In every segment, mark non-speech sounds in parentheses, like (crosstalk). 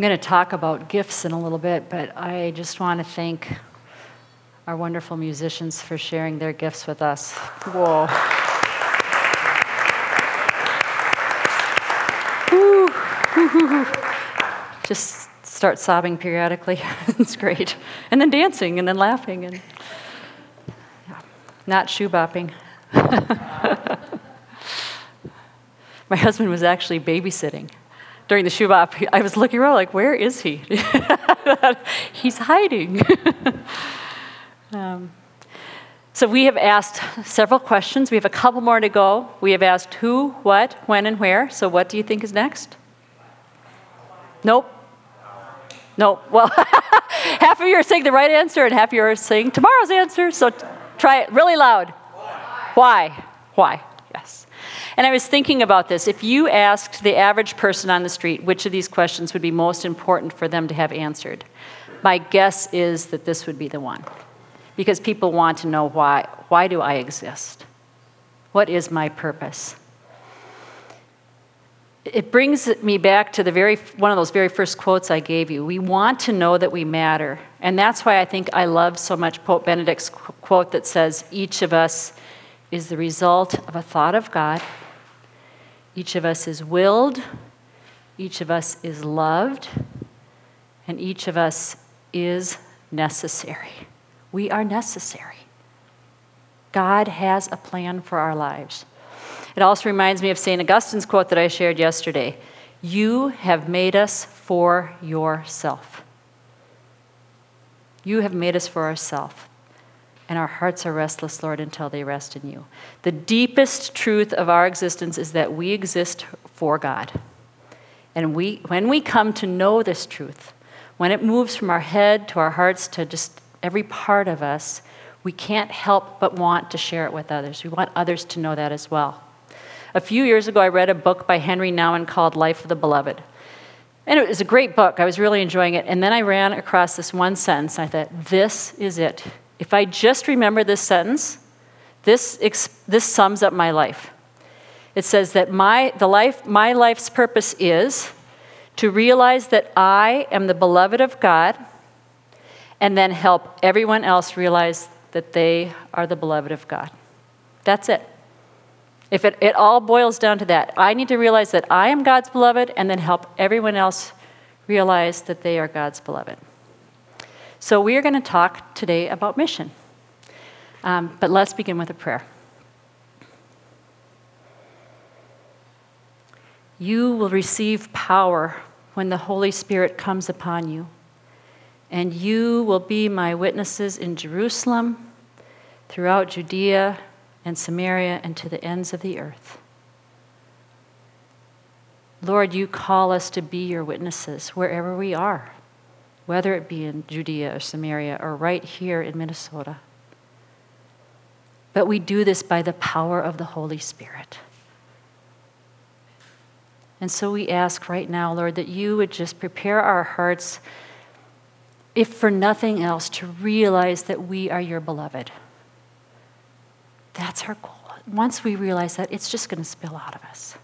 I'm going to talk about gifts in a little bit, but I just want to thank our wonderful musicians for sharing their gifts with us. Whoa. (laughs) Just start sobbing periodically. (laughs) it's great. And then dancing and then laughing and yeah. not shoe bopping. (laughs) My husband was actually babysitting during the bop, I was looking around like, where is he? (laughs) He's hiding. (laughs) um, so we have asked several questions. We have a couple more to go. We have asked who, what, when, and where. So what do you think is next? Nope. Nope. Well, (laughs) half of you are saying the right answer, and half of you are saying tomorrow's answer. So try it really loud. Why? Why? Why? Yes. And I was thinking about this. If you asked the average person on the street which of these questions would be most important for them to have answered, my guess is that this would be the one. Because people want to know why. Why do I exist? What is my purpose? It brings me back to the very one of those very first quotes I gave you. We want to know that we matter. And that's why I think I love so much Pope Benedict's quote that says each of us is the result of a thought of God. Each of us is willed, each of us is loved, and each of us is necessary. We are necessary. God has a plan for our lives. It also reminds me of St. Augustine's quote that I shared yesterday You have made us for yourself. You have made us for ourselves and our hearts are restless, Lord, until they rest in you. The deepest truth of our existence is that we exist for God. And we, when we come to know this truth, when it moves from our head to our hearts to just every part of us, we can't help but want to share it with others. We want others to know that as well. A few years ago, I read a book by Henri Nouwen called Life of the Beloved. And it was a great book. I was really enjoying it. And then I ran across this one sentence. I thought, this is it. If I just remember this sentence, this, this sums up my life. It says that my, the life, my life's purpose is to realize that I am the beloved of God and then help everyone else realize that they are the beloved of God. That's it. If it, it all boils down to that, I need to realize that I am God's beloved and then help everyone else realize that they are God's beloved. So, we are going to talk today about mission. Um, but let's begin with a prayer. You will receive power when the Holy Spirit comes upon you, and you will be my witnesses in Jerusalem, throughout Judea and Samaria, and to the ends of the earth. Lord, you call us to be your witnesses wherever we are whether it be in Judea or Samaria or right here in Minnesota. But we do this by the power of the Holy Spirit. And so we ask right now, Lord, that you would just prepare our hearts, if for nothing else, to realize that we are your beloved. That's our goal. Once we realize that, it's just going to spill out of us.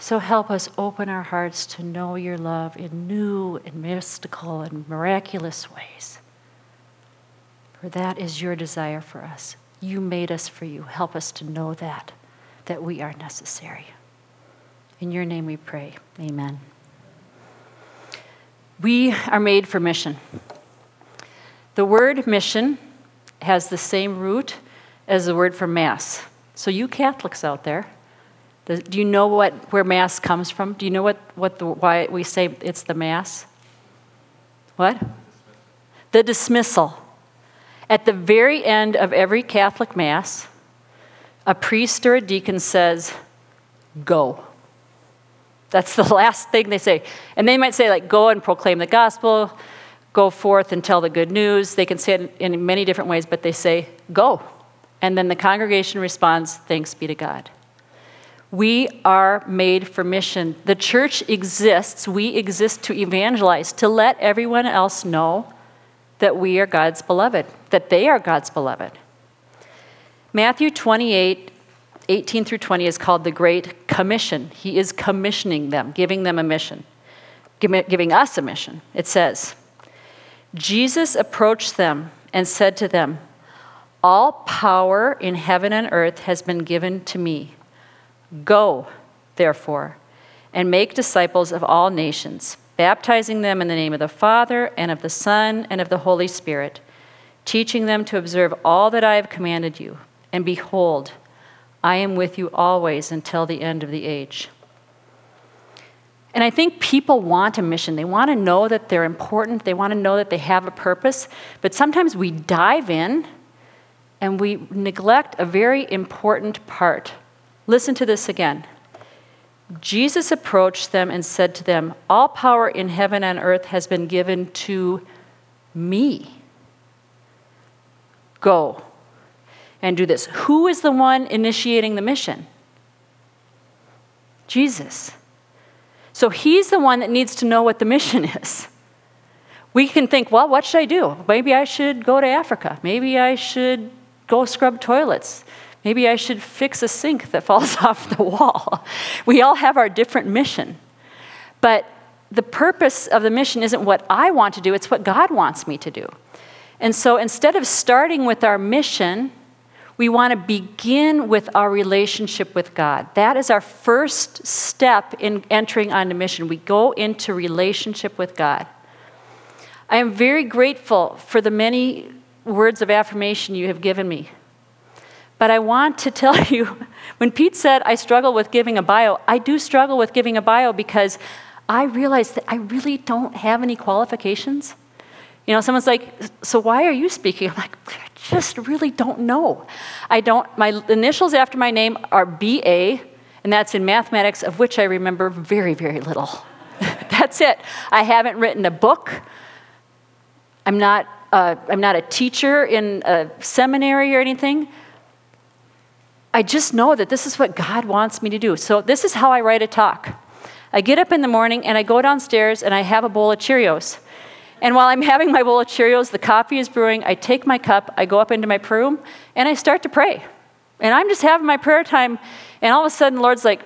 So help us open our hearts to know your love in new and mystical and miraculous ways. For that is your desire for us. You made us for you. Help us to know that, that we are necessary. In your name we pray. Amen. We are made for mission. The word mission has the same root as the word for mass. So, you Catholics out there, do you know what, where Mass comes from? Do you know what, what the, why we say it's the Mass? What? The dismissal. At the very end of every Catholic Mass, a priest or a deacon says, Go. That's the (laughs) last thing they say. And they might say, like, go and proclaim the gospel, go forth and tell the good news. They can say it in many different ways, but they say, Go. And then the congregation responds, Thanks be to God. We are made for mission. The church exists, we exist to evangelize, to let everyone else know that we are God's beloved, that they are God's beloved. Matthew 28, 18 through 20 is called the Great Commission. He is commissioning them, giving them a mission. giving us a mission. It says, Jesus approached them and said to them, All power in heaven and earth has been given to me. Go, therefore, and make disciples of all nations, baptizing them in the name of the Father, and of the Son, and of the Holy Spirit, teaching them to observe all that I have commanded you. And behold, I am with you always until the end of the age. And I think people want a mission. They want to know that they're important. They want to know that they have a purpose. But sometimes we dive in and we neglect a very important part. Listen to this again. Jesus approached them and said to them, All power in heaven and earth has been given to me. Go and do this. Who is the one initiating the mission? Jesus. So he's the one that needs to know what the mission (laughs) is. We can think, well, what should I do? Maybe I should go to Africa. Maybe I should go scrub toilets. Maybe I should fix a sink that (laughs) falls off the wall. We all have our different mission. But the purpose of the mission isn't what I want to do, it's what God wants me to do. And so instead of starting with our mission, we want to begin with our relationship with God. That is our first step in entering on the mission. We go into relationship with God. I am very grateful for the many words of affirmation you have given me. But I want to tell (laughs) you when Pete said I struggle with giving a bio, I do struggle with giving a bio because I realize that I really don't have any qualifications. You know, someone's like, So why are you speaking? I'm like, "I just really don't know. I don't, my initials after my name are BA, and that's in mathematics, of which I remember very, very little. (laughs) that's it. I haven't written a book. I'm not, uh, I'm not a teacher in a seminary or anything. I just know that this is what God wants me to do. So, this is how I write a talk. I get up in the morning and I go downstairs and I have a bowl of Cheerios. And while I'm having my bowl of Cheerios, the coffee is brewing, I take my cup, I go up into my room, and I start to pray. And I'm just having my prayer time, and all of a sudden, Lord's like,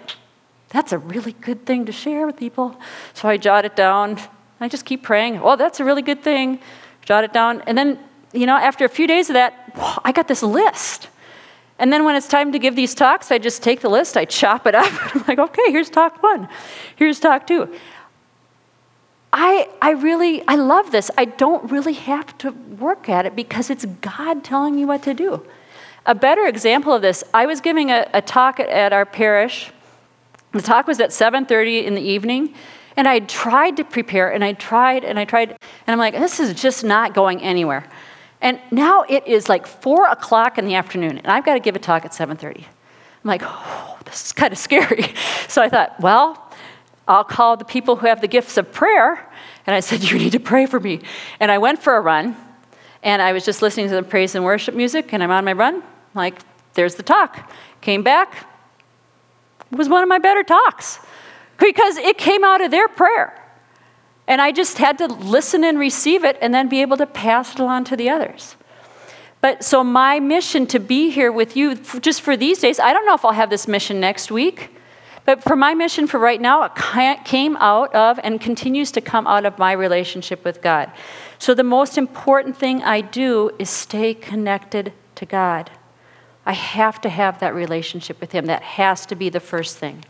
that's a really good thing to share with people. So I jot it down. I just keep praying. Oh, that's a really good thing. Jot it down. And then, you know, after a few days of that, I got this list. And then when it's time to give these talks, I just take the list, I chop it (laughs) up. I'm like, okay, here's talk one, here's talk two. I, I really, I love this. I don't really have to work at it because it's God telling me what to do. A better example of this, I was giving a, a talk at, at our parish. The talk was at 7.30 in the evening, and I tried to prepare, and I tried, and I tried, and I'm like, this is just not going anywhere. And now it is like 4 o'clock in the afternoon, and I've got to give a talk at 7.30. I'm like, oh, this is kind of scary. (laughs) So I thought, well, I'll call the people who have the gifts of prayer. And I said, You need to pray for me. And I went for a run, and I was just listening to the praise and worship music, and I'm on my run. Like, there's the talk. Came back. It was one of my better talks because it came out of their prayer. And I just had to listen and receive it and then be able to pass it on to the others. But so, my mission to be here with you just for these days, I don't know if I'll have this mission next week. But for my mission for right now, it came out of and continues to come out of my relationship with God. So the most important thing I do is stay connected to God. I have to have that relationship with Him. That has to be the first thing.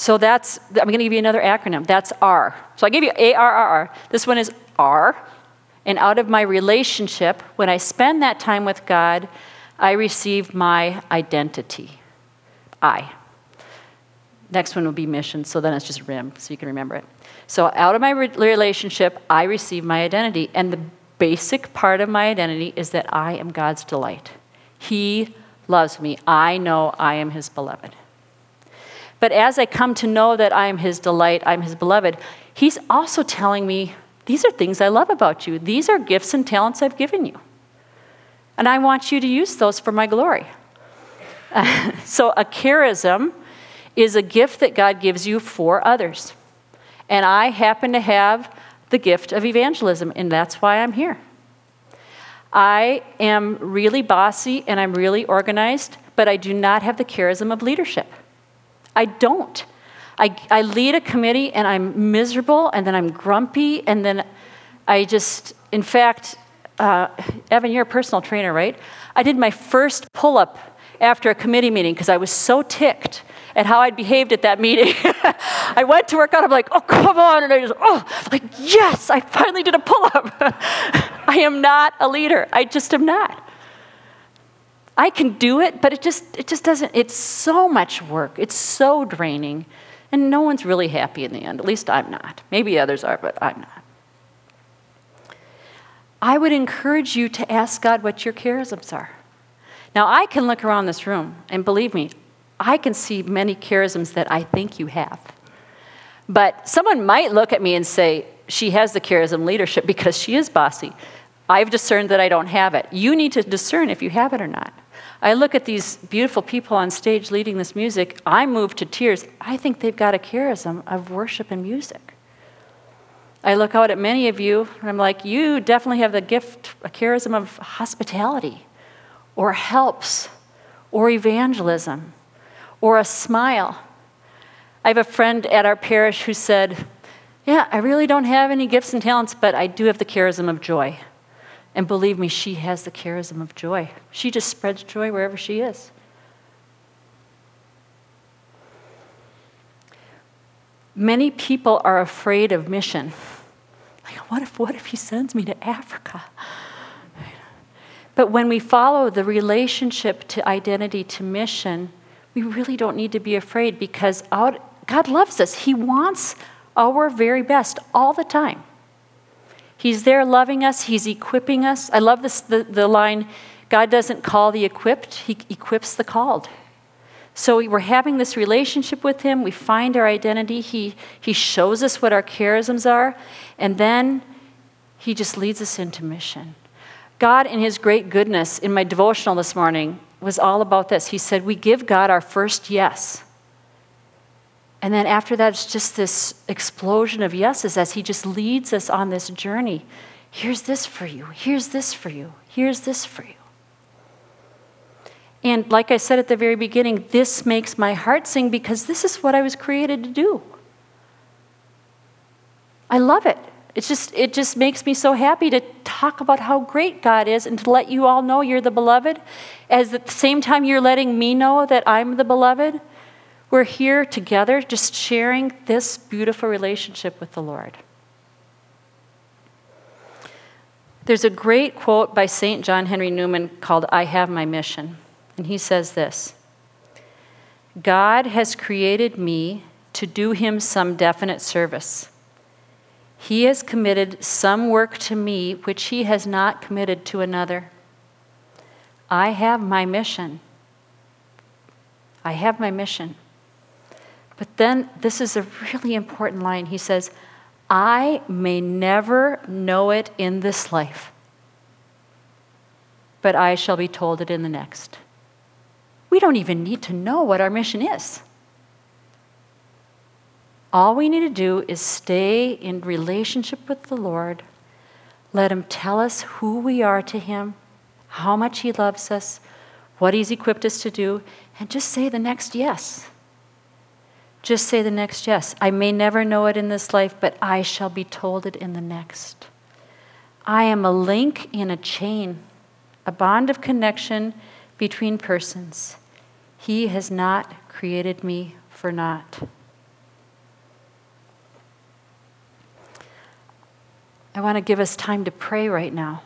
So that's, I'm going to give you another acronym. That's R. So I gave you A R R R. This one is R. And out of my relationship, when I spend that time with God, I receive my identity. I. Next one will be mission, so then it's just RIM, so you can remember it. So out of my re- relationship, I receive my identity. And the basic part of my identity is that I am God's delight. He loves me. I know I am His beloved. But as I come to know that I am His delight, I'm His beloved, He's also telling me, these are things I love about you. These are gifts and talents I've given you. And I want you to use those for my glory. (laughs) so a charism is a gift that God gives you for others. And I happen to have the gift of evangelism, and that's why I'm here. I am really bossy and I'm really organized, but I do not have the charism of leadership. I don't. I, I lead a committee and I'm miserable and then I'm grumpy and then I just, in fact, uh, Evan, you're a personal trainer, right? I did my first pull up after a committee meeting because I was so ticked at how I'd behaved at that meeting. (laughs) I went to work out, I'm like, oh, come on. And I just, oh, like, yes, I finally did a pull up. (laughs) I am not a leader. I just am not. I can do it, but it just, it just doesn't, it's so much work. It's so draining. And no one's really happy in the end. At least I'm not. Maybe others are, but I'm not. I would encourage you to ask God what your charisms are. Now, I can look around this room, and believe me, I can see many charisms that I think you have. But someone might look at me and say, she has the charism leadership because she is bossy. I've discerned that I don't have it. You need to discern if you have it or not. I look at these beautiful people on stage leading this music, I move to tears. I think they've got a charism of worship and music. I look out at many of you, and I'm like, you definitely have the gift, a charism of hospitality, or helps, or evangelism, or a smile. I have a friend at our parish who said, Yeah, I really don't have any gifts and talents, but I do have the charism of joy. And believe me, she has the charism of joy. She just spreads joy wherever she is. Many people are afraid of mission. Like, what if, what if he sends me to Africa? But when we follow the relationship to identity to mission, we really don't need to be afraid because God loves us. He wants our very best all the time. He's there loving us, He's equipping us. I love this, the, the line God doesn't call the equipped, He equips the called. So we're having this relationship with Him. We find our identity. He, he shows us what our charisms are. And then He just leads us into mission. God, in His great goodness, in my devotional this morning, was all about this. He said, We give God our first yes. And then after that, it's just this explosion of yeses as He just leads us on this journey. Here's this for you. Here's this for you. Here's this for you. And like I said at the very beginning, this makes my heart sing because this is what I was created to do. I love it. It's just, it just makes me so happy to talk about how great God is and to let you all know you're the beloved. As at the same time you're letting me know that I'm the beloved, we're here together just sharing this beautiful relationship with the Lord. There's a great quote by St. John Henry Newman called I Have My Mission. And he says this God has created me to do him some definite service. He has committed some work to me which he has not committed to another. I have my mission. I have my mission. But then this is a really important line. He says, I may never know it in this life, but I shall be told it in the next. We don't even need to know what our mission is. All we need to do is stay in relationship with the Lord, let Him tell us who we are to Him, how much He loves us, what He's equipped us to do, and just say the next yes. Just say the next yes. I may never know it in this life, but I shall be told it in the next. I am a link in a chain, a bond of connection between persons. He has not created me for naught. I want to give us time to pray right now,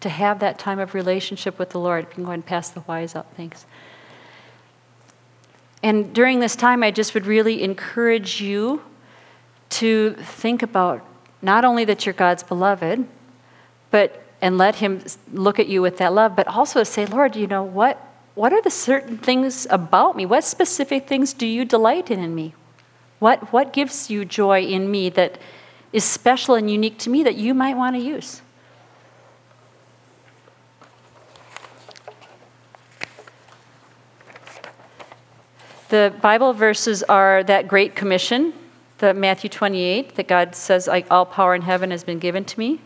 to have that time of relationship with the Lord. You can go ahead and pass the whys out. Thanks. And during this time, I just would really encourage you to think about not only that you're God's beloved, but and let him look at you with that love, but also say, Lord, you know what what are the certain things about me? What specific things do you delight in in me? What what gives you joy in me that is special and unique to me that you might want to use? The Bible verses are that Great Commission, the Matthew 28, that God says, All power in heaven has been given to me.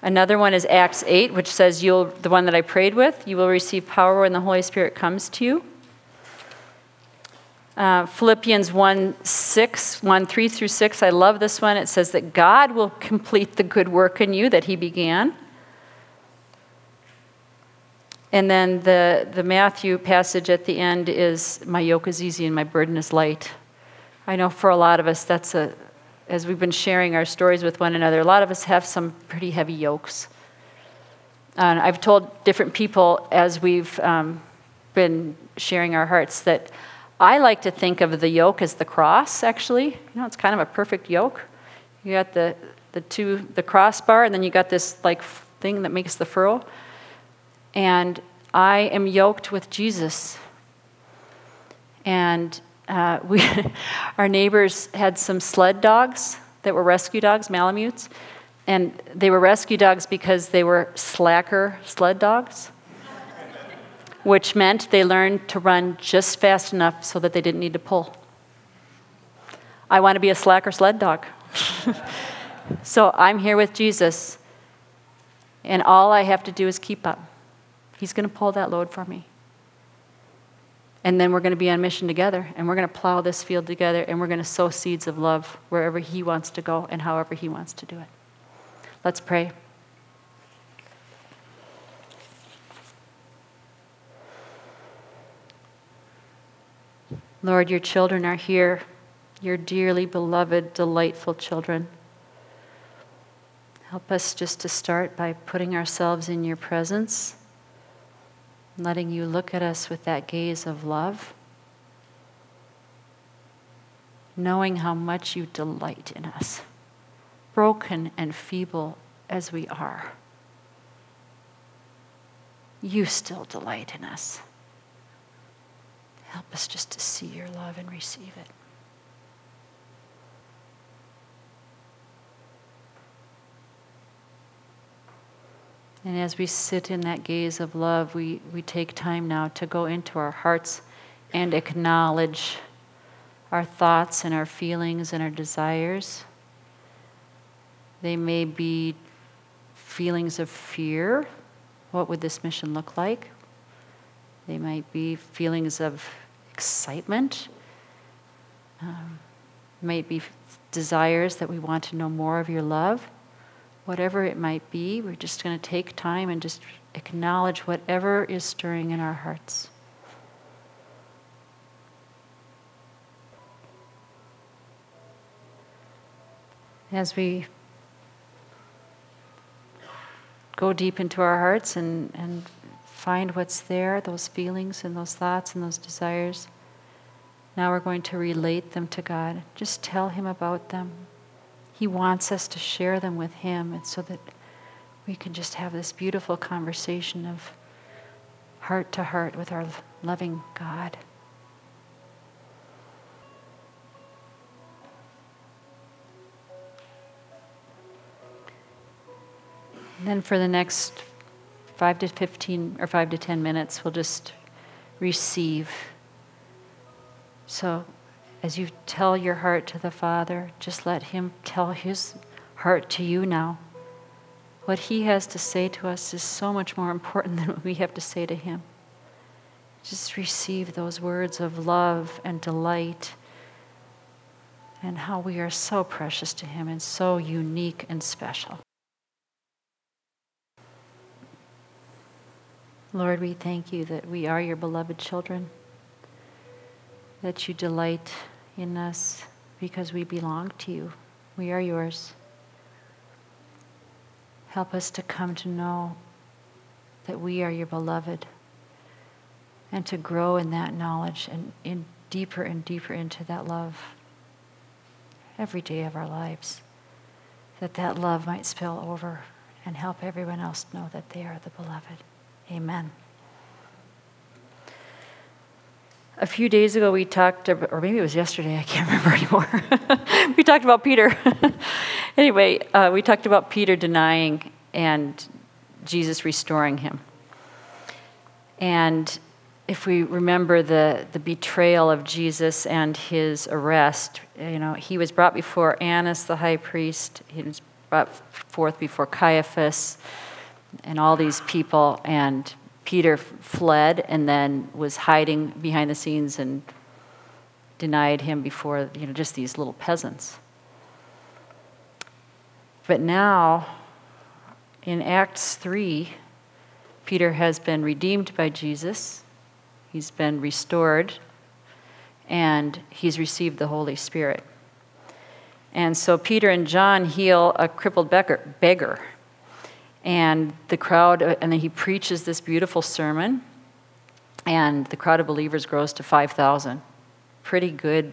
Another one is Acts 8, which says, You'll, the one that I prayed with, you will receive power when the Holy Spirit comes to you. Uh, Philippians 1 6, 1 3 through 6. I love this one. It says that God will complete the good work in you that He began. And then the, the Matthew passage at the end is, My yoke is easy and my burden is light. I know for a lot of us, that's a, as we've been sharing our stories with one another, a lot of us have some pretty heavy yokes. And I've told different people as we've um, been sharing our hearts that I like to think of the yoke as the cross, actually. You know, it's kind of a perfect yoke. You got the, the two, the crossbar, and then you got this like thing that makes the furrow. And I am yoked with Jesus. And uh, we, (laughs) our neighbors had some sled dogs that were rescue dogs, Malamutes. And they were rescue dogs because they were slacker sled dogs, which meant they learned to run just fast enough so that they didn't need to pull. I want to be a slacker sled dog. (laughs) so I'm here with Jesus, and all I have to do is keep up. He's going to pull that load for me. And then we're going to be on mission together, and we're going to plow this field together, and we're going to sow seeds of love wherever He wants to go and however He wants to do it. Let's pray. Lord, your children are here, your dearly beloved, delightful children. Help us just to start by putting ourselves in your presence letting you look at us with that gaze of love, knowing how much you delight in us, broken and feeble as we are. You still delight in us. Help us just to see your love and receive it. And as we sit in that gaze of love, we, we take time now to go into our hearts and acknowledge our thoughts and our feelings and our desires. They may be feelings of fear. What would this mission look like? They might be feelings of excitement. Um, might be desires that we want to know more of your love whatever it might be, we're just going to take time and just acknowledge whatever is stirring in our hearts. As we go deep into our hearts and, and find what's there, those feelings and those thoughts and those desires, now we're going to relate them to God. Just tell Him about them. He wants us to share them with Him, and so that we can just have this beautiful conversation of heart to heart with our loving God. And then for the next five to 15 or five to 10 minutes, we'll just receive. So as you tell your heart to the Father, just let Him tell His heart to you now. What He has to say to us is so much more important than what we have to say to Him. Just receive those words of love and delight and how we are so precious to Him and so unique and special. Lord, we thank you that we are your beloved children, that you delight in us because we belong to you. We are yours. Help us to come to know that we are your beloved and to grow in that knowledge and in deeper and deeper into that love every day of our lives that that love might spill over and help everyone else know that they are the beloved amen a few days ago we talked or maybe it was yesterday i can't (laughs) remember anymore. We talked about peter. (laughs) Anyway uh, we talked about peter denying and jesus restoring him. And if we remember the, the betrayal of jesus and his arrest you know he was brought before annas the high priest he was brought forth before caiaphas and all these people and Peter fled and then was hiding behind the scenes and denied him before, you know, just these little peasants. But now, in Acts 3, Peter has been redeemed by Jesus, he's been restored, and he's received the Holy Spirit. And so Peter and John heal a crippled beggar. And the crowd, and then he preaches this beautiful sermon, and the crowd of believers grows to 5,000. Pretty good,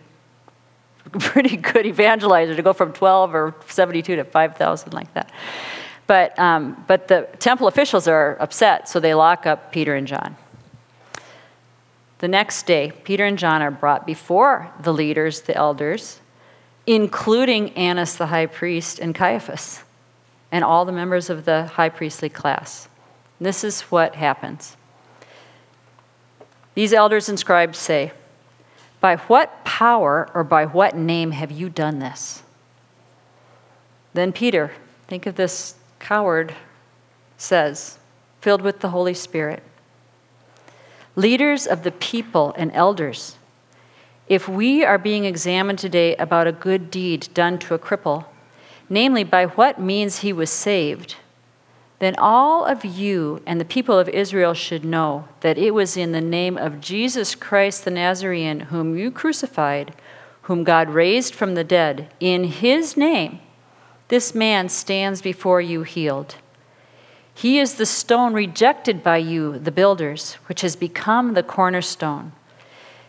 (laughs) pretty good evangelizer to go from 12 or 72 to 5,000 like that. But, um, but the temple officials are upset, so they lock up Peter and John. The next day, Peter and John are brought before the leaders, the elders, including Annas the high priest and Caiaphas, and all the members of the high priestly class. This is what happens. These elders and scribes say, By what power or by what name have you done this? Then Peter, think of this coward, says, filled with the Holy Spirit, Leaders of the people and elders, if we are being examined today about a good deed done to a cripple, namely by what means he was saved, then all of you and the people of Israel should know that it was in the name of Jesus Christ the Nazarene, whom you crucified, whom God raised from the dead. In his name, this man stands before you healed. He is the stone rejected by you, the builders, which has become the cornerstone.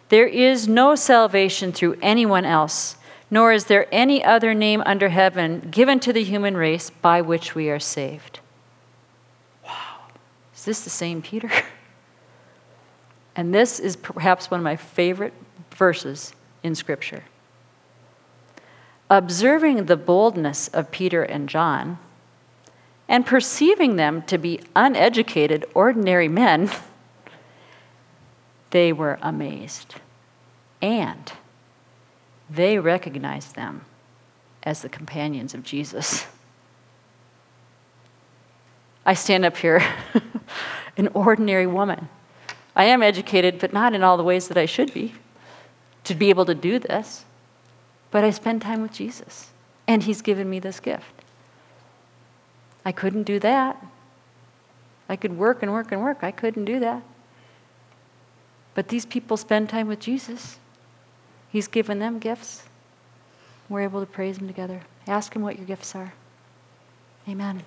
There is no salvation through anyone else, nor is there any other name under heaven given to the human race by which we are saved. Wow. Is this the same Peter? (laughs) And this is perhaps one of my favorite verses in Scripture. Observing the boldness of Peter and John, and perceiving them to be uneducated, ordinary men, (laughs) they were amazed. And they recognized them as the companions of Jesus. I stand up here, (laughs) an ordinary woman. I am educated, but not in all the ways that I should be to be able to do this. But I spend time with Jesus, and He's given me this gift. I couldn't do that. I could work and work and work. I couldn't do that. But these people spend time with Jesus. He's given them gifts. We're able to praise Him together. Ask Him what your gifts are. Amen.